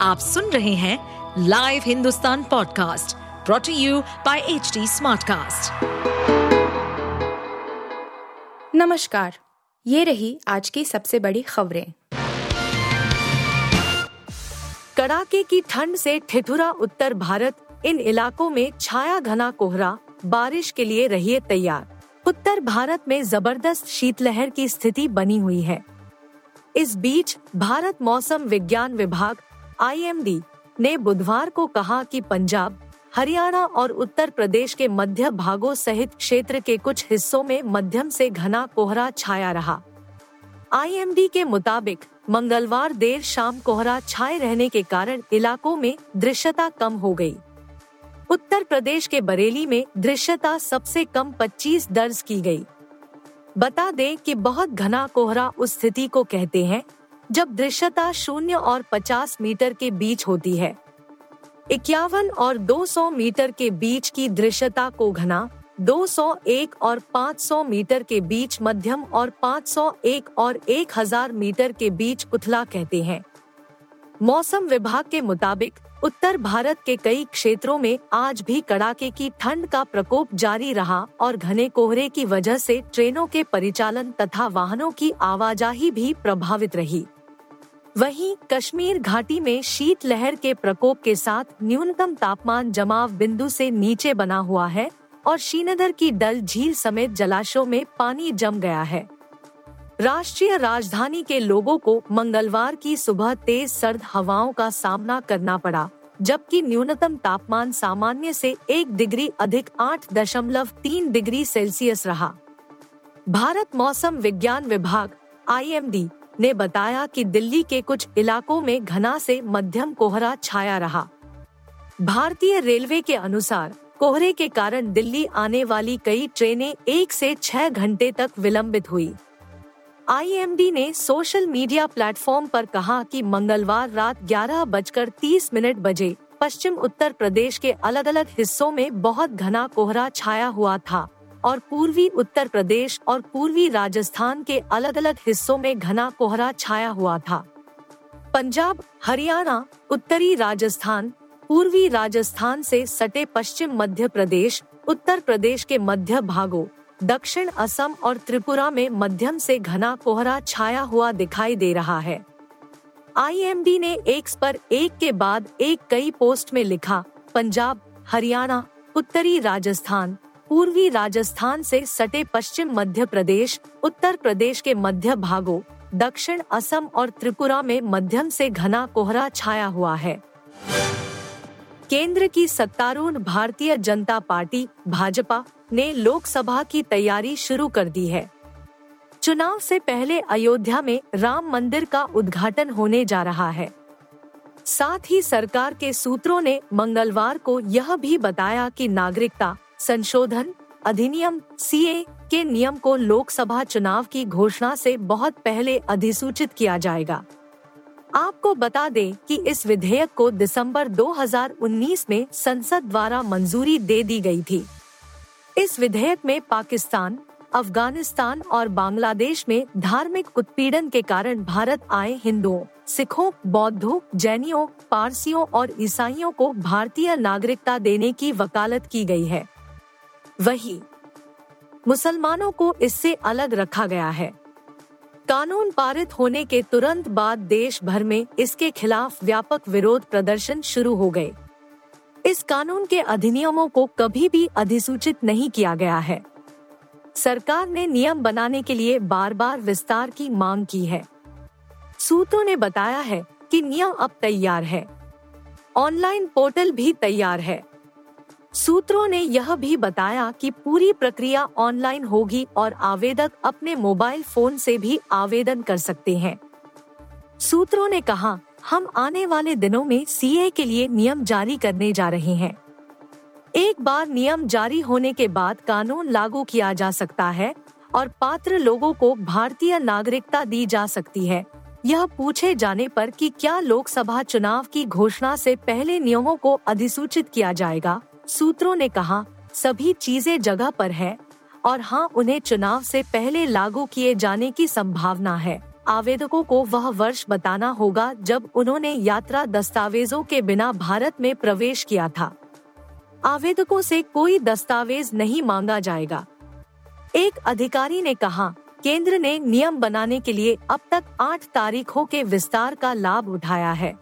आप सुन रहे हैं live Hindustan podcast brought to you by H Smartcast. नमस्कार, ये रही आज की सबसे बड़ी खबरें। कड़ाके की ठंड से ठिठुरा उत्तर भारत, इन इलाकों में छाया घना कोहरा, बारिश के लिए रहिए तैयार। उत्तर भारत में ज़बरदस्त शीतलहर की स्थिति बनी हुई है। इस बीच भारत मौसम विज्ञान विभाग आई ने बुधवार को कहा कि पंजाब, हरियाणा और उत्तर प्रदेश के मध्य भागों सहित क्षेत्र के कुछ हिस्सों में मध्यम से घना कोहरा छाया रहा आई के मुताबिक, मंगलवार देर शाम कोहरा छाए रहने के कारण इलाकों में दृश्यता कम हो गई। उत्तर प्रदेश के बरेली में दृश्यता सबसे कम 25 दर्ज की गई। बता दें कि बहुत घना कोहरा उस स्थिति को कहते हैं जब दृश्यता शून्य और 50 मीटर के बीच होती है। इक्यावन और 200 मीटर के बीच की दृश्यता को घना 201 और 500 मीटर के बीच मध्यम और 501 और 1000 मीटर के बीच उथला कहते हैं। मौसम विभाग के मुताबिक, उत्तर भारत के कई क्षेत्रों में आज भी कड़ाके की ठंड का प्रकोप जारी रहा और घने कोहरे की वजह से ट्रेनों के परिचालन तथा वाहनों की आवाजाही भी प्रभावित रही। वहीं कश्मीर घाटी में शीत लहर के प्रकोप के साथ न्यूनतम तापमान जमाव बिंदु से नीचे बना हुआ है और श्रीनगर की डल झील समेत जलाशयों में पानी जम गया है। राष्ट्रीय राजधानी के लोगों को मंगलवार की सुबह तेज सर्द हवाओं का सामना करना पड़ा, जबकि न्यूनतम तापमान सामान्य से एक डिग्री अधिक आठ दशमलव तीन डिग्री सेल्सियस रहा। भारत मौसम विज्ञान विभाग, आईएमडी ने बताया कि दिल्ली के कुछ इलाकों में घना से मध्यम कोहरा छाया रहा। भारतीय रेलवे के अनुसार, कोहरे के कारण दिल्ली आने वाली कई ट्रेनें एक से छह घंटे तक विलंबित हुई। आईएमडी ने सोशल मीडिया प्लेटफॉर्म पर कहा कि मंगलवार रात ग्यारह बजकर तीस मिनट बजे पश्चिम उत्तर प्रदेश के अलग अलग हिस्सों में बहुत घना कोहरा छाया हुआ था। और पूर्वी उत्तर प्रदेश और पूर्वी राजस्थान के अलग अलग हिस्सों में घना कोहरा छाया हुआ था। पंजाब, हरियाणा, उत्तरी राजस्थान, पूर्वी राजस्थान से सटे पश्चिम मध्य प्रदेश, उत्तर प्रदेश के मध्य भागों, दक्षिण असम और त्रिपुरा में मध्यम से घना कोहरा छाया हुआ दिखाई दे रहा है। आई ने एक पर एक के बाद एक कई पोस्ट में लिखा, पंजाब, हरियाणा, उत्तरी राजस्थान पूर्वी राजस्थान से सटे पश्चिम मध्य प्रदेश, उत्तर प्रदेश के मध्य भागों, दक्षिण असम और त्रिपुरा में मध्यम से घना कोहरा छाया हुआ है। केंद्र की सत्तारूढ़ भारतीय जनता पार्टी, भाजपा, ने लोकसभा की तैयारी शुरू कर दी है। चुनाव से पहले अयोध्या में राम मंदिर का उद्घाटन होने जा रहा है। साथ ही सरकार के सूत्रों ने मंगलवार को यह भी बताया कि नागरिकता संशोधन अधिनियम सीए के नियम को लोकसभा चुनाव की घोषणा से बहुत पहले अधिसूचित किया जाएगा। आपको बता दें कि इस विधेयक को दिसंबर 2019 में संसद द्वारा मंजूरी दे दी गई थी। इस विधेयक में पाकिस्तान, अफ़गानिस्तान और बांग्लादेश में धार्मिक उत्पीड़न के कारण भारत आए हिंदुओं, सिखों, बौद्धों, जैनियों, पारसियों और ईसाइयों को भारतीय नागरिकता देने की वकालत की गई है। वही, मुसलमानों को इससे अलग रखा गया है। कानून पारित होने के तुरंत बाद देश भर में इसके खिलाफ व्यापक विरोध प्रदर्शन शुरू हो गए। इस कानून के अधिनियमों को कभी भी अधिसूचित नहीं किया गया है। सरकार ने नियम बनाने के लिए बार बार विस्तार की मांग की है। सूत्रों ने बताया है कि नियम अब तैयार है। ऑनलाइन पोर्टल भी तैयार है। सूत्रों ने यह भी बताया कि पूरी प्रक्रिया ऑनलाइन होगी और आवेदक अपने मोबाइल फ़ोन से भी आवेदन कर सकते हैं। सूत्रों ने कहा, हम आने वाले दिनों में सीए के लिए नियम जारी करने जा रहे हैं। एक बार नियम जारी होने के बाद कानून लागू किया जा सकता है और पात्र लोगों को भारतीय नागरिकता दी जा सकती है। यह पूछे जाने पर कि क्या लोकसभा चुनाव की घोषणा से पहले नियमों को अधिसूचित किया जाएगा? सूत्रों ने कहा, सभी चीज़ें जगह पर है और हाँ उन्हें चुनाव से पहले लागू किए जाने की संभावना है। आवेदकों को वह वर्ष बताना होगा जब उन्होंने यात्रा दस्तावेजों के बिना भारत में प्रवेश किया था। आवेदकों से कोई दस्तावेज़ नहीं मांगा जाएगा। एक अधिकारी ने कहा, केंद्र ने नियम बनाने के लिए अब तक आठ तारीखों के विस्तार का लाभ उठाया है।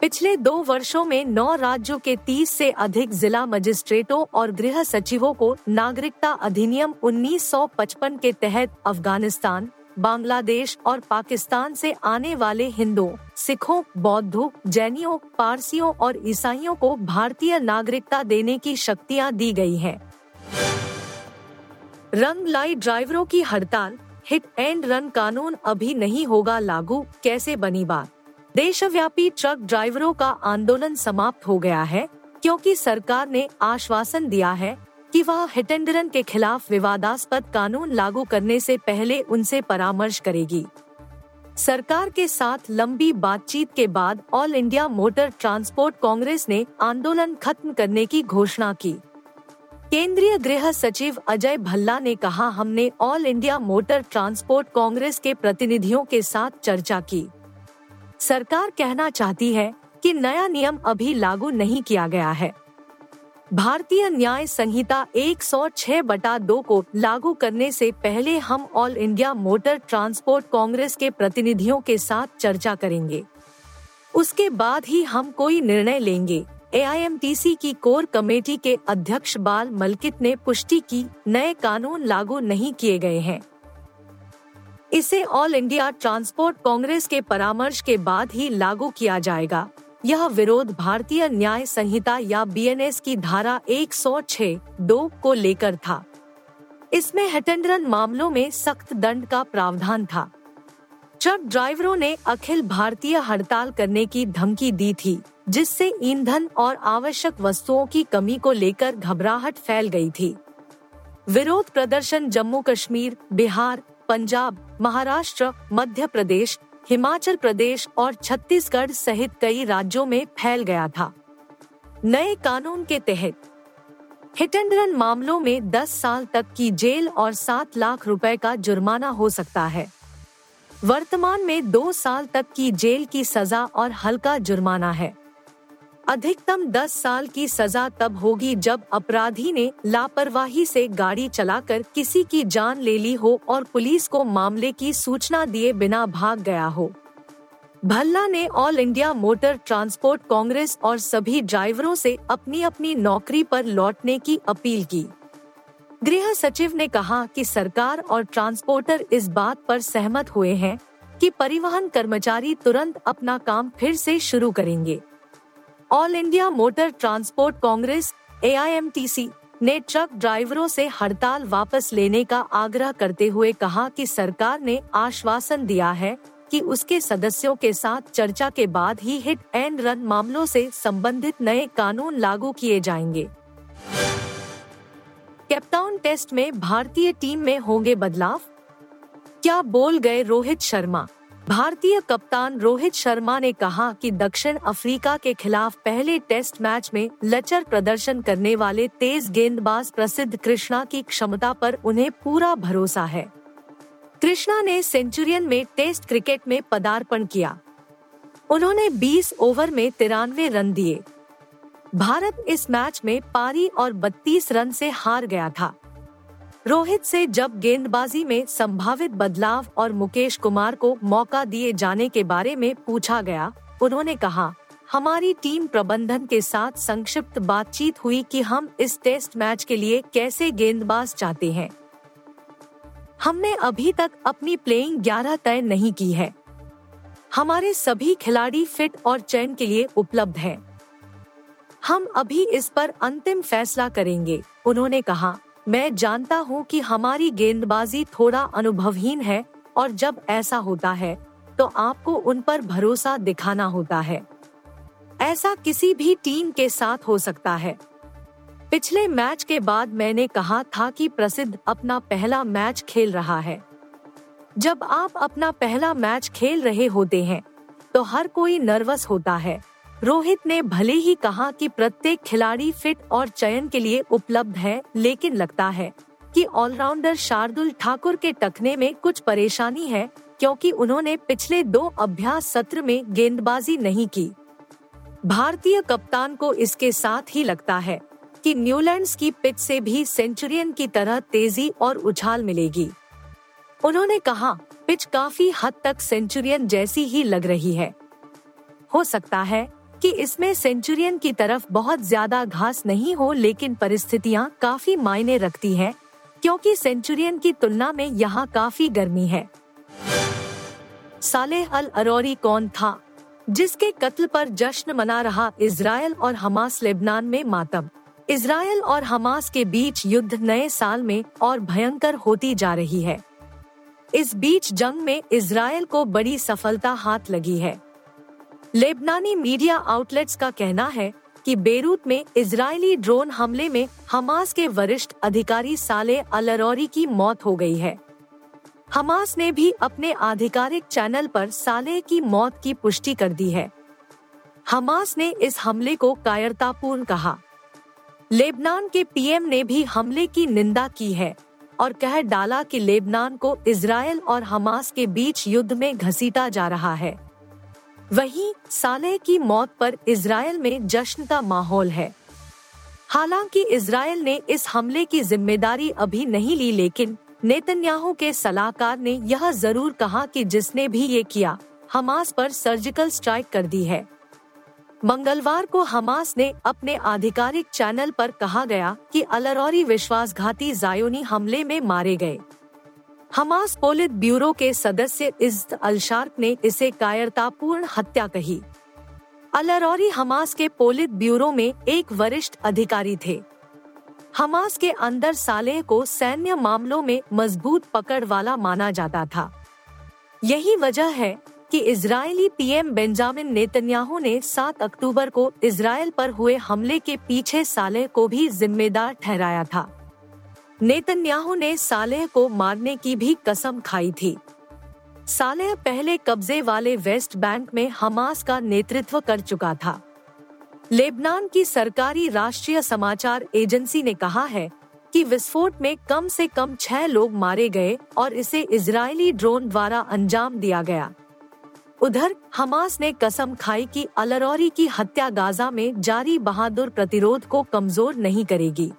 पिछले दो वर्षों में नौ राज्यों के तीस से अधिक जिला मजिस्ट्रेटों और गृह सचिवों को नागरिकता अधिनियम 1955 के तहत अफ़गानिस्तान, बांग्लादेश और पाकिस्तान से आने वाले हिंदुओं सिखों, बौद्धों, जैनियों, पारसियों और ईसाइयों को भारतीय नागरिकता देने की शक्तियाँ दी गई हैं। रंग लाई ड्राइवरों की हड़ताल, हिट एंड रन कानून अभी नहीं होगा लागू, कैसे बनी बात देशव्यापी ट्रक ड्राइवरों का आंदोलन समाप्त हो गया है, क्योंकि सरकार ने आश्वासन दिया है कि वह हिटेंडरन के खिलाफ विवादास्पद कानून लागू करने से पहले उनसे परामर्श करेगी। सरकार के साथ लंबी बातचीत के बाद All India Motor Transport Congress ने आंदोलन खत्म करने की घोषणा की। केंद्रीय गृह सचिव अजय भल्ला ने कहा, हमने All India Motor Transport Congress के प्रतिनिधियों के साथ चर्चा की। सरकार कहना चाहती है कि नया नियम अभी लागू नहीं किया गया है। भारतीय न्याय संहिता 106 बटा दो को लागू करने से पहले हम All India Motor Transport Congress के प्रतिनिधियों के साथ चर्चा करेंगे। उसके बाद ही हम कोई निर्णय लेंगे। एआईएमटीसी की कोर कमेटी के अध्यक्ष बाल मलकित ने पुष्टि की, नए कानून लागू नहीं किए गए हैं। इसे ऑल इंडिया ट्रांसपोर्ट कांग्रेस के परामर्श के बाद ही लागू किया जाएगा। यह विरोध भारतीय न्याय संहिता या बीएनएस की धारा 106 दो को लेकर था। इसमें हेटेंडरन मामलों में सख्त दंड का प्रावधान था। ट्रक ड्राइवरों ने अखिल भारतीय हड़ताल करने की धमकी दी थी, जिससे ईंधन और आवश्यक वस्तुओं की कमी को लेकर घबराहट फैल गई थी। विरोध प्रदर्शन जम्मू कश्मीर बिहार पंजाब, महाराष्ट्र, मध्य प्रदेश, हिमाचल प्रदेश और छत्तीसगढ़ सहित कई राज्यों में फैल गया था। नए कानून के तहत हिट एंड रन मामलों में 10 साल तक की जेल और 7 लाख रुपए का जुर्माना हो सकता है। वर्तमान में दो साल तक की जेल की सजा और हल्का जुर्माना है। अधिकतम 10 साल की सजा तब होगी जब अपराधी ने लापरवाही से गाड़ी चलाकर किसी की जान ले ली हो और पुलिस को मामले की सूचना दिए बिना भाग गया हो। भल्ला ने All India Motor Transport Congress और सभी ड्राइवरों से अपनी अपनी नौकरी पर लौटने की अपील की। गृह सचिव ने कहा कि सरकार और ट्रांसपोर्टर इस बात पर सहमत हुए हैं कि परिवहन कर्मचारी तुरंत अपना काम फिर से शुरू करेंगे। All India Motor Transport Congress AIMTC ने ट्रक ड्राइवरों से हड़ताल वापस लेने का आग्रह करते हुए कहा कि सरकार ने आश्वासन दिया है कि उसके सदस्यों के साथ चर्चा के बाद ही हिट एंड रन मामलों से संबंधित नए कानून लागू किए जाएँगे। कैप्टाउन टेस्ट में भारतीय टीम में होंगे बदलाव? क्या बोल गए रोहित शर्मा? भारतीय कप्तान रोहित शर्मा ने कहा कि दक्षिण अफ्रीका के खिलाफ पहले टेस्ट मैच में लचर प्रदर्शन करने वाले तेज गेंदबाज प्रसिद्ध कृष्णा की क्षमता पर उन्हें पूरा भरोसा है। कृष्णा ने सेंचुरियन में टेस्ट क्रिकेट में पदार्पण किया। उन्होंने 20 ओवर में तिरानवे रन दिए। भारत इस मैच में पारी और 32 रन से हार गया था। रोहित से जब गेंदबाजी में संभावित बदलाव और मुकेश कुमार को मौका दिए जाने के बारे में पूछा गया, उन्होंने कहा, हमारी टीम प्रबंधन के साथ संक्षिप्त बातचीत हुई कि हम इस टेस्ट मैच के लिए कैसे गेंदबाज चाहते हैं। हमने अभी तक अपनी प्लेइंग ग्यारह तय नहीं की है। हमारे सभी खिलाड़ी फिट और चयन के लिए उपलब्ध हैं। हम अभी इस पर अंतिम फैसला करेंगे, उन्होंने कहा। मैं जानता हूँ कि हमारी गेंदबाजी थोड़ा अनुभवहीन है और जब ऐसा होता है तो आपको उन पर भरोसा दिखाना होता है। ऐसा किसी भी टीम के साथ हो सकता है। पिछले मैच के बाद मैंने कहा था कि प्रसिद्ध अपना पहला मैच खेल रहा है। जब आप अपना पहला मैच खेल रहे होते हैं तो हर कोई नर्वस होता है। रोहित ने भले ही कहा कि प्रत्येक खिलाड़ी फिट और चयन के लिए उपलब्ध है, लेकिन लगता है कि ऑलराउंडर शार्दुल ठाकुर के टकने में कुछ परेशानी है, क्योंकि उन्होंने पिछले दो अभ्यास सत्र में गेंदबाजी नहीं की। भारतीय कप्तान को इसके साथ ही लगता है कि न्यूलैंड्स की पिच से भी सेंचुरियन की तरह तेज़ी और उछाल मिलेगी। उन्होंने कहा, पिच काफ़ी हद तक सेंचुरियन जैसी ही लग रही है। हो सकता है कि इसमें सेंचुरियन की तरफ़ बहुत ज़्यादा घास नहीं हो, लेकिन परिस्थितियाँ काफ़ी मायने रखती हैं, क्योंकि सेंचुरियन की तुलना में यहाँ काफ़ी गर्मी है। सालेह अल अरोरी कौन था, जिसके कत्ल पर जश्न मना रहा इसराइल और हमास लेबनान में मातम। इसराइल और हमास के बीच युद्ध नए साल में और भयंकर होती जा रही है। इस बीच जंग में इसराइल को बड़ी सफलता हाथ लगी है। लेबनानी मीडिया आउटलेट्स का कहना है कि बेरूत में इजरायली ड्रोन हमले में हमास के वरिष्ठ अधिकारी साले अलरौरी की मौत हो गई है। हमास ने भी अपने आधिकारिक चैनल पर साले की मौत की पुष्टि कर दी है। हमास ने इस हमले को कायरतापूर्ण कहा। लेबनान के पीएम ने भी हमले की निंदा की है और कह डाला कि लेबनान को इसराइल और हमास के बीच युद्ध में घसीटा जा रहा है। वहीं साले की मौत पर इसराइल में जश्न का माहौल है। हालाँकि इसराइल ने इस हमले की ज़िम्मेदारी अभी नहीं ली, लेकिन नेतन्याहू के सलाहकार ने यह ज़रूर कहा कि जिसने भी ये किया, हमास पर सर्जिकल स्ट्राइक कर दी है। मंगलवार को हमास ने अपने आधिकारिक चैनल पर कहा गया कि अलरौरी विश्वासघाती जायोनी हमले में मारे गए। हमास पोलित ब्यूरो के सदस्य इज्त अलशार्क ने इसे कायरतापूर्ण हत्या कही। अलरौरी हमास के पोलित ब्यूरो में एक वरिष्ठ अधिकारी थे। हमास के अंदर साले को सैन्य मामलों में मज़बूत पकड़ वाला माना जाता था। यही वजह है कि इजरायली पीएम बेंजामिन नेतन्याहू ने 7 अक्टूबर को इसराइल पर हुए हमले के पीछे साले को भी जिम्मेदार ठहराया था। नेतन्याहू ने सालेह को मारने की भी कसम खाई थी। सालेह पहले कब्जे वाले वेस्ट बैंक में हमास का नेतृत्व कर चुका था। लेबनान की सरकारी राष्ट्रीय समाचार एजेंसी ने कहा है कि विस्फोट में कम से कम छह लोग मारे गए और इसे इजरायली ड्रोन द्वारा अंजाम दिया गया। उधर, हमास ने कसम खाई कि अलरौरी की हत्या गाजा में जारी बहादुर प्रतिरोध को कमज़ोर नहीं करेगी।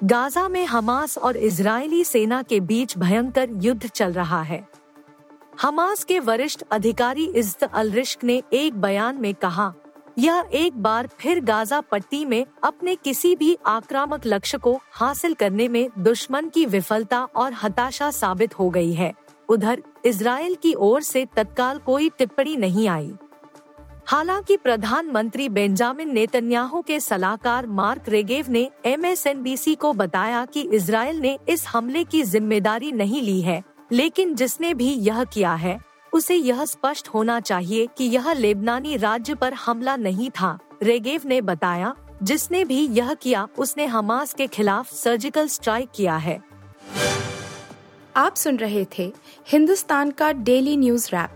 गाजा में हमास और इजरायली सेना के बीच भयंकर युद्ध चल रहा है। हमास के वरिष्ठ अधिकारी इज्त अल रिश्क ने एक बयान में कहा, यह एक बार फिर गाजा पट्टी में अपने किसी भी आक्रामक लक्ष्य को हासिल करने में दुश्मन की विफलता और हताशा साबित हो गई है। उधर इसराइल की ओर से तत्काल कोई टिप्पणी नहीं आई। हालाँकि प्रधानमंत्री बेंजामिन नेतन्याहू के सलाहकार मार्क रेगेव ने एम को बताया कि इसराइल ने इस हमले की ज़िम्मेदारी नहीं ली है, लेकिन जिसने भी यह किया है, उसे यह स्पष्ट होना चाहिए कि यह लेबनानी राज्य पर हमला नहीं था, रेगेव ने बताया। जिसने भी यह किया, उसने हमास के खिलाफ सर्जिकल स्ट्राइक किया है। आप सुन रहे थे हिंदुस्तान का डेली न्यूज़ रैप।